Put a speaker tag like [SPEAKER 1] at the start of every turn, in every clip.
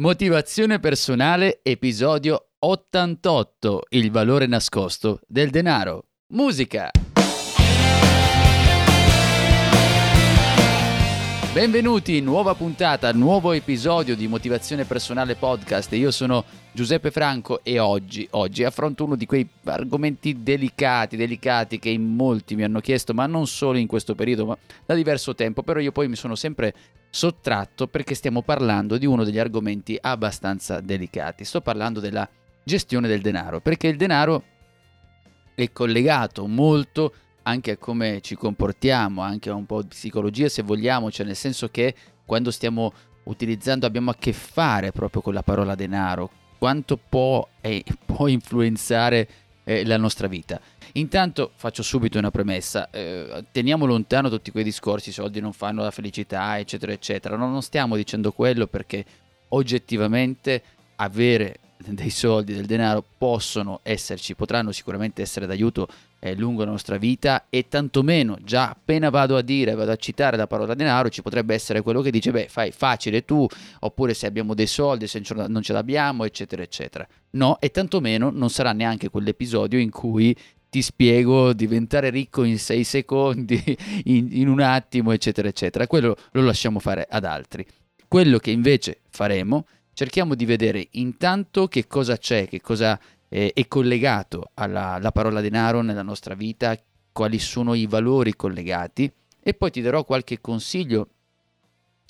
[SPEAKER 1] Motivazione personale, episodio 88, il valore nascosto del denaro. Musica. Benvenuti nuova puntata, nuovo episodio di Motivazione Personale Podcast. Io sono Giuseppe Franco e oggi, oggi affronto uno di quei argomenti delicati, delicati che in molti mi hanno chiesto, ma non solo in questo periodo, ma da diverso tempo, però io poi mi sono sempre sottratto perché stiamo parlando di uno degli argomenti abbastanza delicati. Sto parlando della gestione del denaro, perché il denaro è collegato molto anche a come ci comportiamo, anche a un po' di psicologia se vogliamo, cioè nel senso che quando stiamo utilizzando abbiamo a che fare proprio con la parola denaro, quanto può, eh, può influenzare eh, la nostra vita. Intanto faccio subito una premessa, eh, teniamo lontano tutti quei discorsi, i soldi non fanno la felicità, eccetera, eccetera. No, non stiamo dicendo quello perché oggettivamente avere dei soldi, del denaro possono esserci, potranno sicuramente essere d'aiuto eh, lungo la nostra vita e tantomeno già appena vado a dire, vado a citare la parola denaro, ci potrebbe essere quello che dice beh fai facile tu, oppure se abbiamo dei soldi, se non ce l'abbiamo, eccetera, eccetera. No, e tantomeno non sarà neanche quell'episodio in cui ti spiego diventare ricco in sei secondi, in, in un attimo, eccetera, eccetera. Quello lo lasciamo fare ad altri. Quello che invece faremo cerchiamo di vedere intanto che cosa c'è, che cosa eh, è collegato alla, parola denaro nella nostra vita, quali sono i valori collegati e poi ti darò qualche consiglio,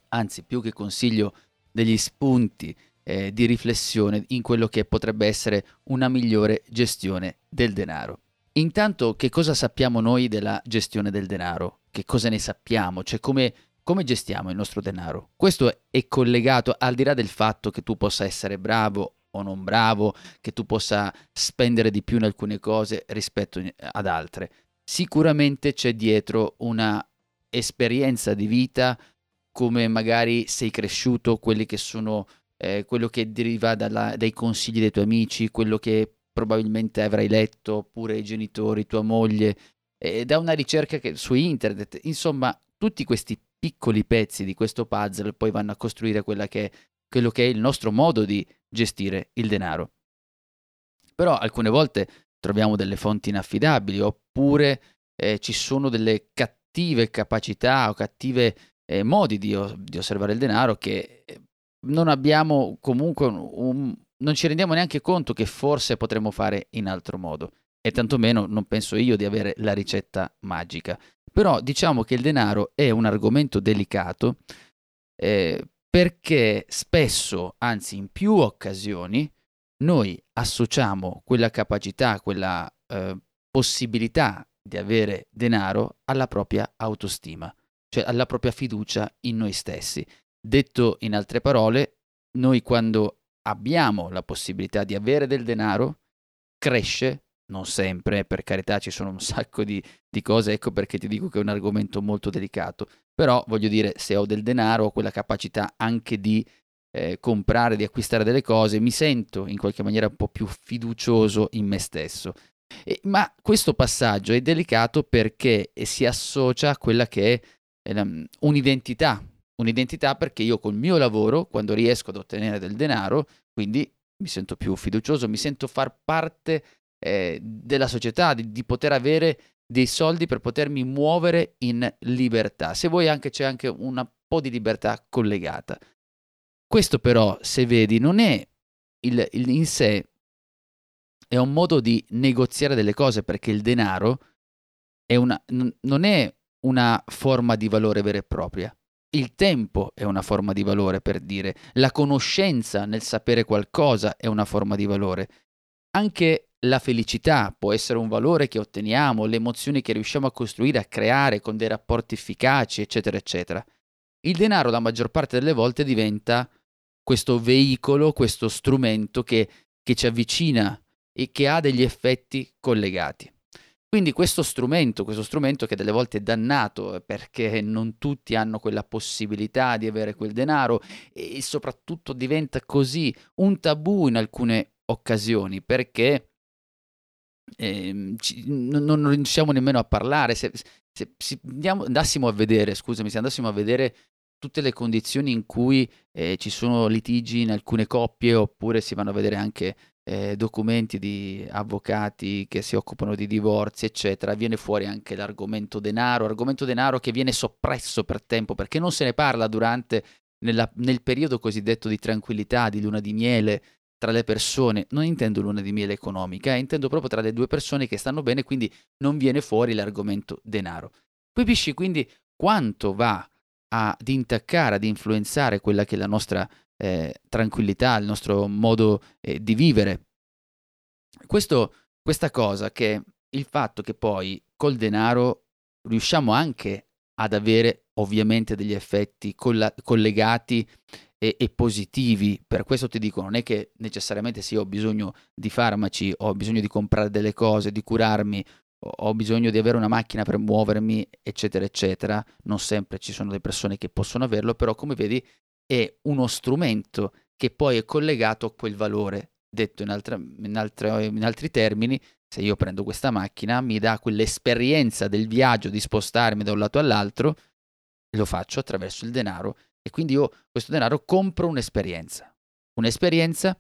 [SPEAKER 1] anzi più che consiglio, degli spunti eh, di riflessione in quello che potrebbe essere una migliore gestione del denaro. Intanto, che cosa sappiamo noi della gestione del denaro? Che cosa ne sappiamo? Cioè come come gestiamo il nostro denaro? Questo è collegato al di là del fatto che tu possa essere bravo o non bravo, che tu possa spendere di più in alcune cose rispetto ad altre. Sicuramente c'è dietro una esperienza di vita, come magari sei cresciuto, quelli che sono eh, quello che deriva dalla, dai consigli dei tuoi amici, quello che probabilmente avrai letto, oppure i genitori, tua moglie, eh, da una ricerca che, su internet, insomma, tutti questi piccoli pezzi di questo puzzle poi vanno a costruire che, quello che è il nostro modo di gestire il denaro. Però alcune volte troviamo delle fonti inaffidabili oppure eh, ci sono delle cattive capacità o cattive eh, modi di, di, osservare il denaro che eh, non abbiamo comunque un, un, non ci rendiamo neanche conto che forse potremmo fare in altro modo e tantomeno non penso io di avere la ricetta magica. Però diciamo che il denaro è un argomento delicato eh, perché spesso, anzi in più occasioni, noi associamo quella capacità, quella eh, possibilità di avere denaro alla propria autostima, cioè alla propria fiducia in noi stessi. Detto in altre parole, noi quando abbiamo la possibilità di avere del denaro, cresce non sempre, per carità ci sono un sacco di, di, cose, ecco perché ti dico che è un argomento molto delicato, però voglio dire, se ho del denaro, ho quella capacità anche di eh, comprare, di acquistare delle cose, mi sento in qualche maniera un po' più fiducioso in me stesso. E, ma questo passaggio è delicato perché si associa a quella che è, è um, un'identità, un'identità perché io col mio lavoro, quando riesco ad ottenere del denaro, quindi mi sento più fiducioso, mi sento far parte eh, della società, di, di, poter avere dei soldi per potermi muovere in libertà. Se vuoi anche c'è anche un po' di libertà collegata. Questo però, se vedi, non è il, il, in sé, è un modo di negoziare delle cose perché il denaro è una, n- non è una forma di valore vera e propria. Il tempo è una forma di valore, per dire. La conoscenza nel sapere qualcosa è una forma di valore. Anche la felicità può essere un valore che otteniamo, le emozioni che riusciamo a costruire, a creare con dei rapporti efficaci, eccetera, eccetera. Il denaro la maggior parte delle volte diventa questo veicolo, questo strumento che, che ci avvicina e che ha degli effetti collegati. Quindi questo strumento, questo strumento che delle volte è dannato perché non tutti hanno quella possibilità di avere quel denaro e soprattutto diventa così un tabù in alcune occasioni perché eh, ci, non, non, riusciamo nemmeno a parlare. Se, se, se andiamo, andassimo a vedere, scusami, se andassimo a vedere tutte le condizioni in cui eh, ci sono litigi in alcune coppie oppure si vanno a vedere anche eh, documenti di avvocati che si occupano di divorzi, eccetera, viene fuori anche l'argomento denaro, argomento denaro che viene soppresso per tempo perché non se ne parla durante nella, nel periodo cosiddetto di tranquillità, di luna di miele tra le persone. Non intendo luna di miele economica, eh, intendo proprio tra le due persone che stanno bene, quindi non viene fuori l'argomento denaro. Capisci quindi quanto va ad intaccare, ad influenzare quella che è la nostra eh, tranquillità, il nostro modo eh, di vivere. Questo, questa cosa che il fatto che poi col denaro riusciamo anche ad avere ovviamente degli effetti colla- collegati e, e, positivi. Per questo ti dico, non è che necessariamente se io ho bisogno di farmaci, ho bisogno di comprare delle cose, di curarmi, ho bisogno di avere una macchina per muovermi, eccetera, eccetera. Non sempre ci sono le persone che possono averlo, però come vedi è uno strumento che poi è collegato a quel valore. Detto in, altra, in, altre, in altri termini, se io prendo questa macchina, mi dà quell'esperienza del viaggio, di spostarmi da un lato all'altro, lo faccio attraverso il denaro e quindi io questo denaro compro un'esperienza. Un'esperienza,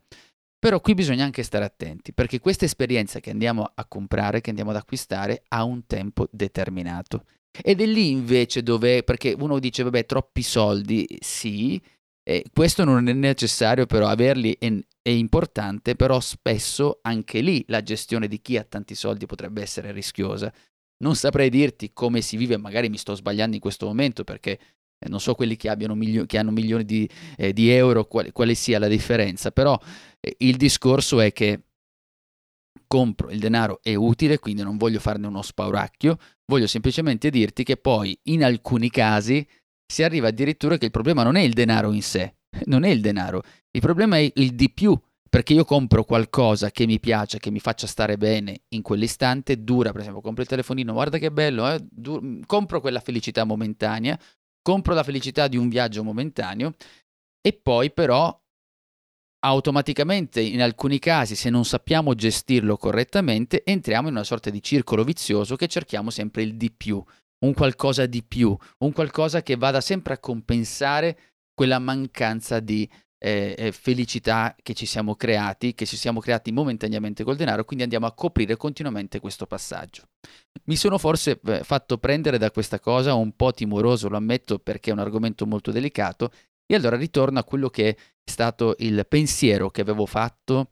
[SPEAKER 1] però qui bisogna anche stare attenti, perché questa esperienza che andiamo a comprare, che andiamo ad acquistare, ha un tempo determinato. Ed è lì invece dove, perché uno dice, vabbè, troppi soldi, sì, eh, questo non è necessario, però averli è, è, importante, però spesso anche lì la gestione di chi ha tanti soldi potrebbe essere rischiosa. Non saprei dirti come si vive, magari mi sto sbagliando in questo momento perché non so quelli che, milio- che hanno milioni di, eh, di euro quale, quale, sia la differenza, però eh, il discorso è che compro, il denaro è utile, quindi non voglio farne uno spauracchio, voglio semplicemente dirti che poi in alcuni casi si arriva addirittura che il problema non è il denaro in sé, non è il denaro, il problema è il di più, perché io compro qualcosa che mi piace, che mi faccia stare bene in quell'istante, dura, per esempio, compro il telefonino, guarda che bello, eh? du- compro quella felicità momentanea, compro la felicità di un viaggio momentaneo e poi però automaticamente in alcuni casi, se non sappiamo gestirlo correttamente, entriamo in una sorta di circolo vizioso che cerchiamo sempre il di più, un qualcosa di più, un qualcosa che vada sempre a compensare quella mancanza di eh, eh felicità che ci siamo creati, che ci siamo creati momentaneamente col denaro, quindi andiamo a coprire continuamente questo passaggio. Mi sono forse eh, fatto prendere da questa cosa un po' timoroso, lo ammetto perché è un argomento molto delicato, e allora ritorno a quello che è stato il pensiero che avevo fatto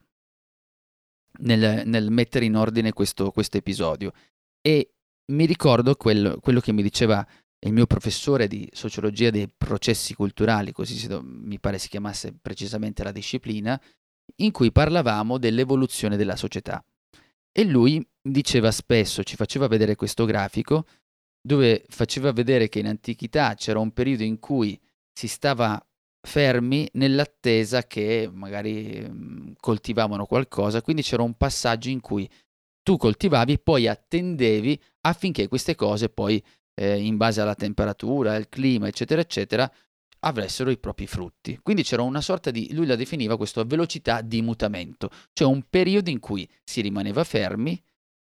[SPEAKER 1] nel, nel mettere in ordine questo, questo, episodio. E mi ricordo quello, quello, che mi diceva il mio professore di sociologia dei processi culturali, così mi pare si chiamasse precisamente la disciplina, in cui parlavamo dell'evoluzione della società. E lui diceva spesso, ci faceva vedere questo grafico, dove faceva vedere che in antichità c'era un periodo in cui si stava fermi nell'attesa che magari coltivavano qualcosa, quindi c'era un passaggio in cui tu coltivavi poi attendevi affinché queste cose poi eh, in base alla temperatura, al clima, eccetera, eccetera, avessero i propri frutti. Quindi c'era una sorta di, lui la definiva questa velocità di mutamento, cioè un periodo in cui si rimaneva fermi,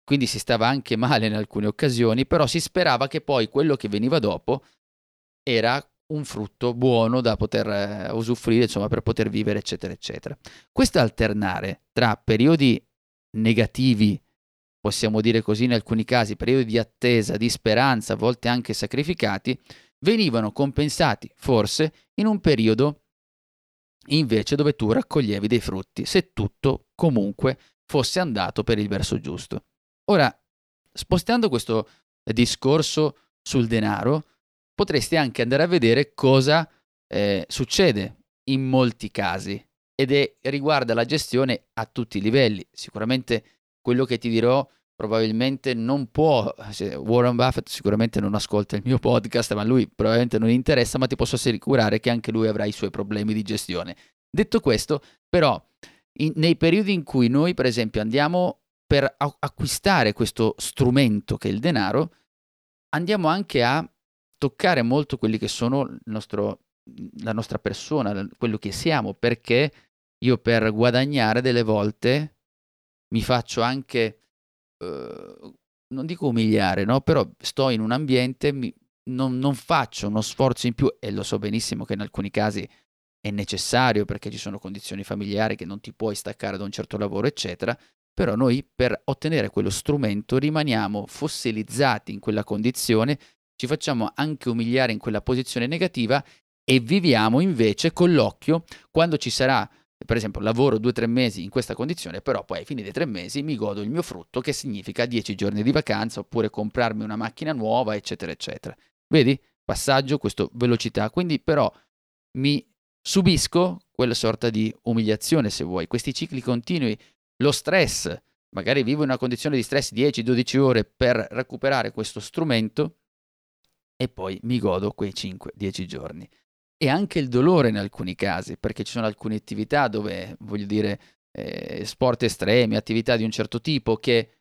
[SPEAKER 1] quindi si stava anche male in alcune occasioni, però si sperava che poi quello che veniva dopo era un frutto buono da poter eh, usufruire, insomma, per poter vivere, eccetera, eccetera. Questo alternare tra periodi negativi, possiamo dire così in alcuni casi, periodi di attesa, di speranza, a volte anche sacrificati, venivano compensati forse in un periodo invece dove tu raccoglievi dei frutti, se tutto comunque fosse andato per il verso giusto. Ora, spostando questo discorso sul denaro, potresti anche andare a vedere cosa eh, succede in molti casi ed è, riguarda la gestione a tutti i livelli. Sicuramente quello che ti dirò probabilmente non può, Warren Buffett sicuramente non ascolta il mio podcast, ma lui probabilmente non interessa, ma ti posso assicurare che anche lui avrà i suoi problemi di gestione. Detto questo, però, in, nei periodi in cui noi, per esempio, andiamo per acquistare questo strumento che è il denaro, andiamo anche a toccare molto quelli che sono nostro, la nostra persona, quello che siamo, perché io per guadagnare delle volte mi faccio anche, uh, non dico umiliare, no? però sto in un ambiente, mi, non, non faccio uno sforzo in più e lo so benissimo che in alcuni casi è necessario perché ci sono condizioni familiari che non ti puoi staccare da un certo lavoro, eccetera, però noi per ottenere quello strumento rimaniamo fossilizzati in quella condizione, ci facciamo anche umiliare in quella posizione negativa e viviamo invece con l'occhio quando ci sarà per esempio lavoro due o tre mesi in questa condizione, però poi ai fine dei tre mesi mi godo il mio frutto, che significa dieci giorni di vacanza, oppure comprarmi una macchina nuova, eccetera, eccetera. Vedi? Passaggio, questa velocità. Quindi però mi subisco quella sorta di umiliazione, se vuoi, questi cicli continui, lo stress, magari vivo in una condizione di stress 10-12 ore per recuperare questo strumento e poi mi godo quei 5-10 giorni. E anche il dolore in alcuni casi, perché ci sono alcune attività dove, voglio dire, eh, sport estremi, attività di un certo tipo che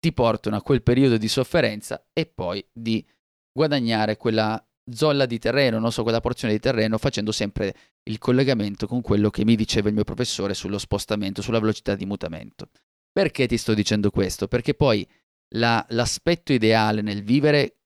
[SPEAKER 1] ti portano a quel periodo di sofferenza e poi di guadagnare quella zolla di terreno, non so, quella porzione di terreno, facendo sempre il collegamento con quello che mi diceva il mio professore sullo spostamento, sulla velocità di mutamento. Perché ti sto dicendo questo? Perché poi la, l'aspetto ideale nel vivere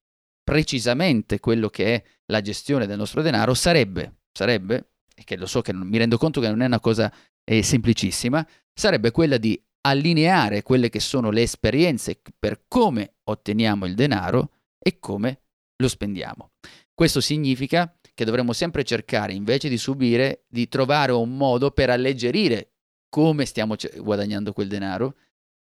[SPEAKER 1] precisamente quello che è la gestione del nostro denaro sarebbe, sarebbe, e che lo so che non, mi rendo conto che non è una cosa eh, semplicissima, sarebbe quella di allineare quelle che sono le esperienze per come otteniamo il denaro e come lo spendiamo. Questo significa che dovremmo sempre cercare, invece di subire, di trovare un modo per alleggerire come stiamo guadagnando quel denaro,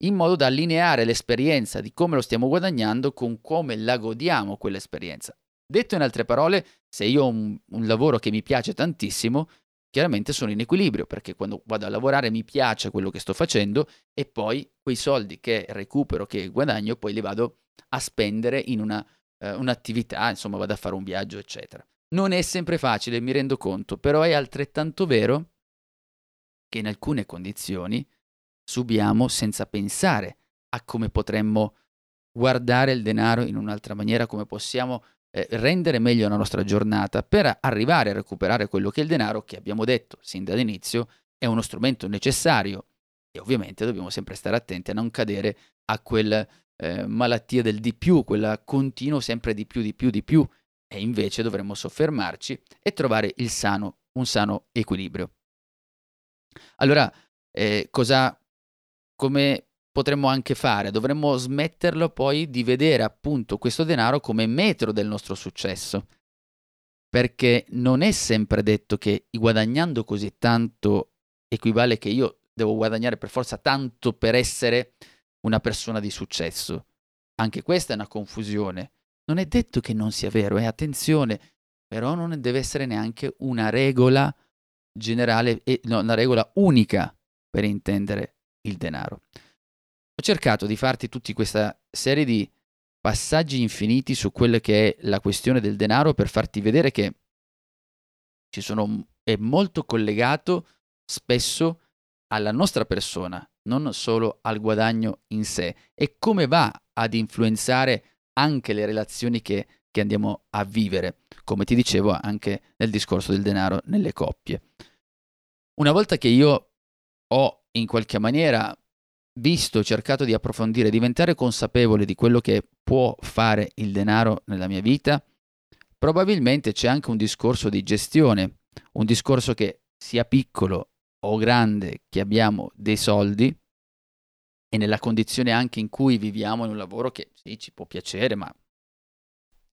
[SPEAKER 1] in modo da allineare l'esperienza di come lo stiamo guadagnando con come la godiamo quell'esperienza. Detto in altre parole, se io ho un, un lavoro che mi piace tantissimo, chiaramente sono in equilibrio perché quando vado a lavorare mi piace quello che sto facendo e poi quei soldi che recupero, che guadagno, poi li vado a spendere in una eh, un'attività, insomma vado a fare un viaggio, eccetera. Non è sempre facile, mi rendo conto, però è altrettanto vero che in alcune condizioni subiamo senza pensare a come potremmo guardare il denaro in un'altra maniera, come possiamo eh, rendere meglio la nostra giornata per arrivare a recuperare quello che è il denaro che abbiamo detto sin dall'inizio è uno strumento necessario e ovviamente dobbiamo sempre stare attenti a non cadere a quel eh, malattia del di più, quella continuo sempre di più, di più, di più, e invece dovremmo soffermarci e trovare il sano, un sano equilibrio. Allora, eh, cosa, come potremmo anche fare? Dovremmo smetterlo poi di vedere appunto questo denaro come metro del nostro successo, perché non è sempre detto che guadagnando così tanto equivale che io devo guadagnare per forza tanto per essere una persona di successo. Anche questa è una confusione. Non è detto che non sia vero, eh? attenzione, però non deve essere neanche una regola generale, e, no, una regola unica per intendere il denaro. Ho cercato di farti tutta questa serie di passaggi infiniti su quella che è la questione del denaro per farti vedere che ci sono, è molto collegato spesso alla nostra persona, non solo al guadagno in sé e come va ad influenzare anche le relazioni che, che andiamo a vivere, come ti dicevo anche nel discorso del denaro nelle coppie. Una volta che io ho in qualche maniera visto, cercato di approfondire, diventare consapevole di quello che può fare il denaro nella mia vita, probabilmente c'è anche un discorso di gestione, un discorso che sia piccolo o grande che abbiamo dei soldi e nella condizione anche in cui viviamo in un lavoro che sì, ci può piacere, ma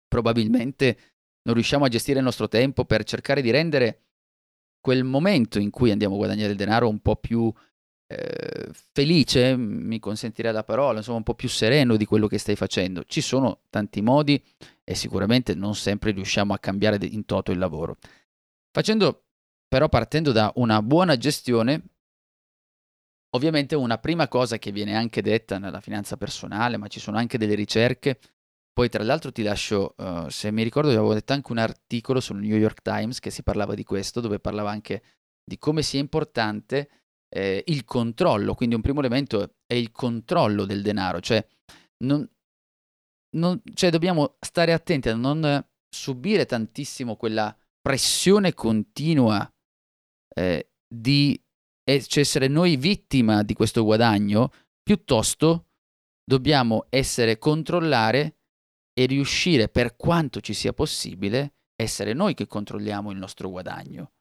[SPEAKER 1] probabilmente non riusciamo a gestire il nostro tempo per cercare di rendere quel momento in cui andiamo a guadagnare il denaro un po' più eh, felice, mi consentirà la parola, insomma un po' più sereno di quello che stai facendo. Ci sono tanti modi e sicuramente non sempre riusciamo a cambiare in toto il lavoro. Facendo però partendo da una buona gestione, ovviamente una prima cosa che viene anche detta nella finanza personale, ma ci sono anche delle ricerche, poi tra l'altro ti lascio, uh, se mi ricordo avevo letto anche un articolo sul New York Times che si parlava di questo, dove parlava anche di come sia importante eh, il controllo. Quindi un primo elemento è il controllo del denaro, cioè, non, non, cioè dobbiamo stare attenti a non subire tantissimo quella pressione continua eh, di cioè essere noi vittima di questo guadagno, piuttosto dobbiamo essere controllare e riuscire per quanto ci sia possibile essere noi che controlliamo il nostro guadagno.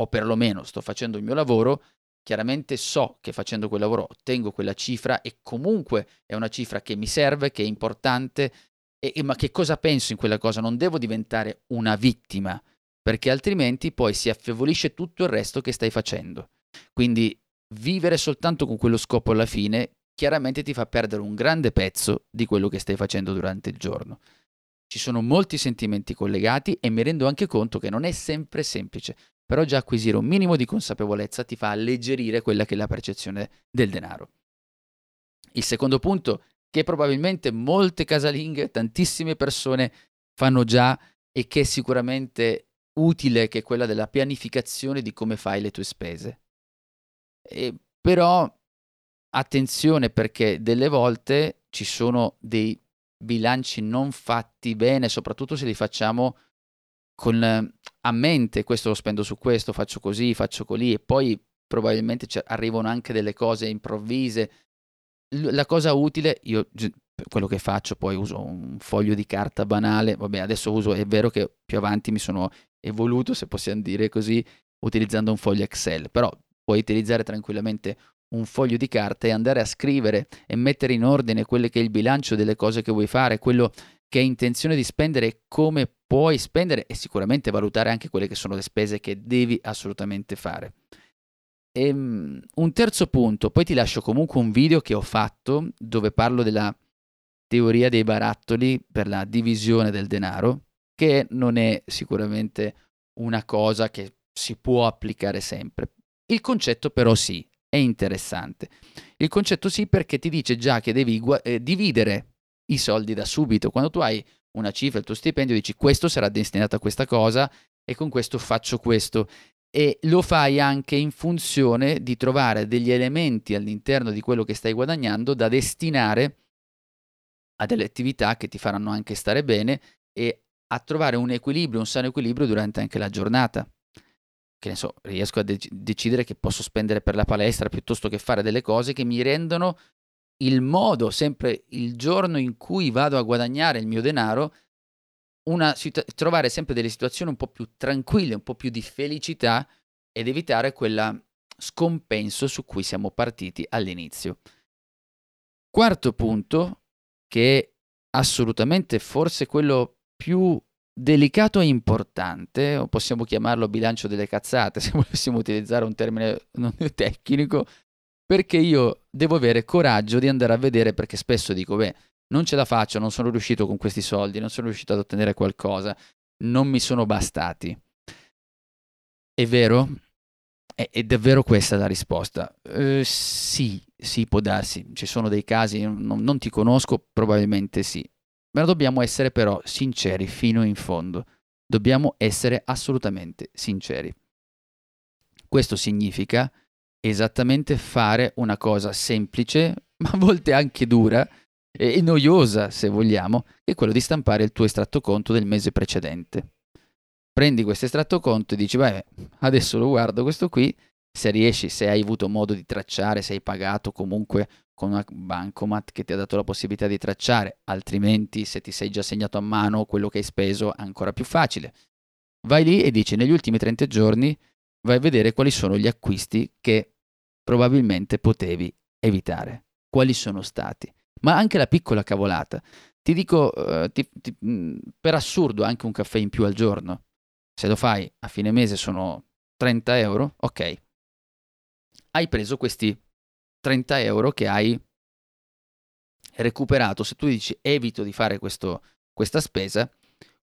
[SPEAKER 1] O perlomeno sto facendo il mio lavoro, chiaramente so che facendo quel lavoro ottengo quella cifra e comunque è una cifra che mi serve, che è importante, e, e, ma che cosa penso in quella cosa? Non devo diventare una vittima, perché altrimenti poi si affievolisce tutto il resto che stai facendo. Quindi vivere soltanto con quello scopo alla fine chiaramente ti fa perdere un grande pezzo di quello che stai facendo durante il giorno. Ci sono molti sentimenti collegati e mi rendo anche conto che non è sempre semplice, però già acquisire un minimo di consapevolezza ti fa alleggerire quella che è la percezione del denaro. Il secondo punto, che probabilmente molte casalinghe, tantissime persone fanno già e che è sicuramente utile, che è quella della pianificazione di come fai le tue spese. E, però attenzione perché delle volte ci sono dei bilanci non fatti bene, soprattutto se li facciamo con a mente, questo lo spendo su questo, faccio così, faccio così e poi probabilmente arrivano anche delle cose improvvise. La cosa utile, io quello che faccio poi uso un foglio di carta banale, vabbè adesso uso, è vero che più avanti mi sono evoluto, se possiamo dire così, utilizzando un foglio Excel, però puoi utilizzare tranquillamente un foglio di carta e andare a scrivere e mettere in ordine quello che è il bilancio delle cose che vuoi fare, quello che hai intenzione di spendere come puoi spendere e sicuramente valutare anche quelle che sono le spese che devi assolutamente fare. E, um, un terzo punto, poi ti lascio comunque un video che ho fatto dove parlo della teoria dei barattoli per la divisione del denaro, che non è sicuramente una cosa che si può applicare sempre. Il concetto però sì, è interessante. Il concetto sì perché ti dice già che devi eh, dividere i soldi da subito. Quando tu hai una cifra, il tuo stipendio, dici questo sarà destinato a questa cosa e con questo faccio questo. E lo fai anche in funzione di trovare degli elementi all'interno di quello che stai guadagnando da destinare a delle attività che ti faranno anche stare bene e a trovare un equilibrio, un sano equilibrio durante anche la giornata che ne so, riesco a de- decidere che posso spendere per la palestra piuttosto che fare delle cose che mi rendono il modo, sempre il giorno in cui vado a guadagnare il mio denaro, situ- trovare sempre delle situazioni un po' più tranquille, un po' più di felicità ed evitare quella scompenso su cui siamo partiti all'inizio. Quarto punto, che è assolutamente forse quello più delicato e importante, possiamo chiamarlo bilancio delle cazzate se volessimo utilizzare un termine tecnico, perché io devo avere coraggio di andare a vedere perché spesso dico, beh, non ce la faccio, non sono riuscito con questi soldi, non sono riuscito ad ottenere qualcosa, non mi sono bastati. È vero? È, davvero questa la risposta? Uh, sì, sì, può darsi. Ci sono dei casi, non, non ti conosco, probabilmente sì. Ma dobbiamo essere però sinceri fino in fondo. Dobbiamo essere assolutamente sinceri. Questo significa esattamente fare una cosa semplice, ma a volte anche dura e noiosa, se vogliamo, che è quello di stampare il tuo estratto conto del mese precedente. Prendi questo estratto conto e dici, beh, adesso lo guardo questo qui, se riesci, se hai avuto modo di tracciare, se hai pagato comunque con una bancomat che ti ha dato la possibilità di tracciare, altrimenti se ti sei già segnato a mano quello che hai speso è ancora più facile. Vai lì e dici negli ultimi 30 giorni vai a vedere quali sono gli acquisti che probabilmente potevi evitare, quali sono stati. Ma anche la piccola cavolata. Ti dico, uh, ti, ti, per assurdo, anche un caffè in più al giorno. Se lo fai a fine mese sono 30 euro, ok. Hai preso questi 30 euro che hai recuperato, se tu dici evito di fare questo, questa spesa,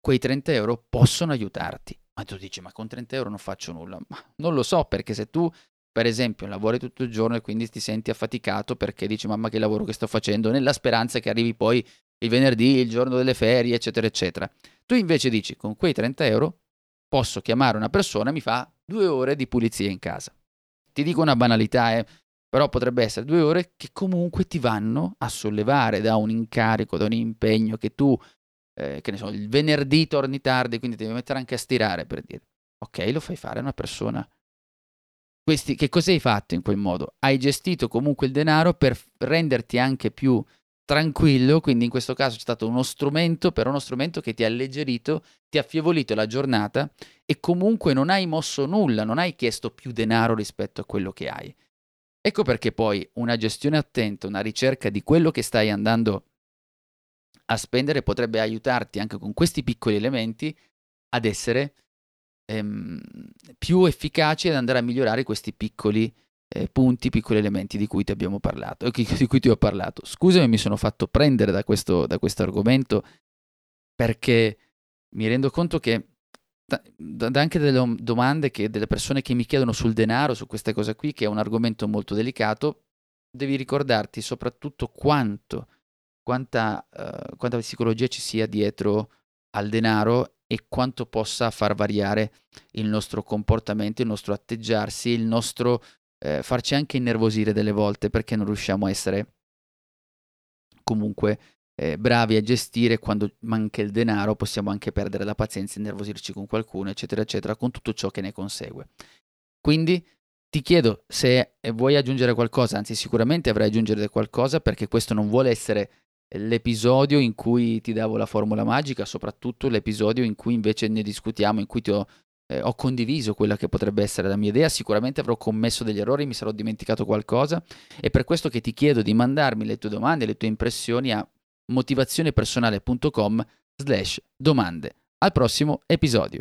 [SPEAKER 1] quei 30 euro possono aiutarti. Ma tu dici, ma con 30 euro non faccio nulla. Ma non lo so, perché se tu, per esempio, lavori tutto il giorno e quindi ti senti affaticato perché dici, mamma che lavoro che sto facendo, nella speranza che arrivi poi il venerdì, il giorno delle ferie, eccetera, eccetera. Tu invece dici, con quei 30 euro posso chiamare una persona, mi fa due ore di pulizia in casa. Ti dico una banalità, eh, però potrebbe essere due ore che comunque ti vanno a sollevare da un incarico, da un impegno che tu, eh, che ne so, il venerdì torni tardi, quindi devi mettere anche a stirare per dire, ok, lo fai fare a una persona. Questi, che cosa hai fatto in quel modo? Hai gestito comunque il denaro per renderti anche più tranquillo, quindi in questo caso è stato uno strumento, però uno strumento che ti ha alleggerito, ti ha affievolito la giornata e comunque non hai mosso nulla, non hai chiesto più denaro rispetto a quello che hai. Ecco perché poi una gestione attenta, una ricerca di quello che stai andando a spendere potrebbe aiutarti anche con questi piccoli elementi ad essere ehm, più efficaci ad andare a migliorare questi piccoli eh, punti, piccoli elementi di cui ti abbiamo parlato, di cui ti ho parlato. Scusami, mi sono fatto prendere da questo, da questo argomento perché mi rendo conto che da, da anche delle domande che delle persone che mi chiedono sul denaro, su queste cose qui, che è un argomento molto delicato, devi ricordarti soprattutto quanto, quanta, uh, quanta psicologia ci sia dietro al denaro e quanto possa far variare il nostro comportamento, il nostro atteggiarsi, il nostro eh, farci anche innervosire delle volte perché non riusciamo a essere comunque eh, bravi a gestire quando manca il denaro, possiamo anche perdere la pazienza, innervosirci con qualcuno, eccetera, eccetera, con tutto ciò che ne consegue. Quindi ti chiedo se vuoi aggiungere qualcosa, anzi sicuramente avrai aggiungere qualcosa perché questo non vuole essere l'episodio in cui ti davo la formula magica, soprattutto l'episodio in cui invece ne discutiamo, in cui ti ho eh, ho condiviso quella che potrebbe essere la mia idea, sicuramente avrò commesso degli errori, mi sarò dimenticato qualcosa, è per questo che ti chiedo di mandarmi le tue domande, le tue impressioni a motivazionepersonale.com slash domande. Al prossimo episodio.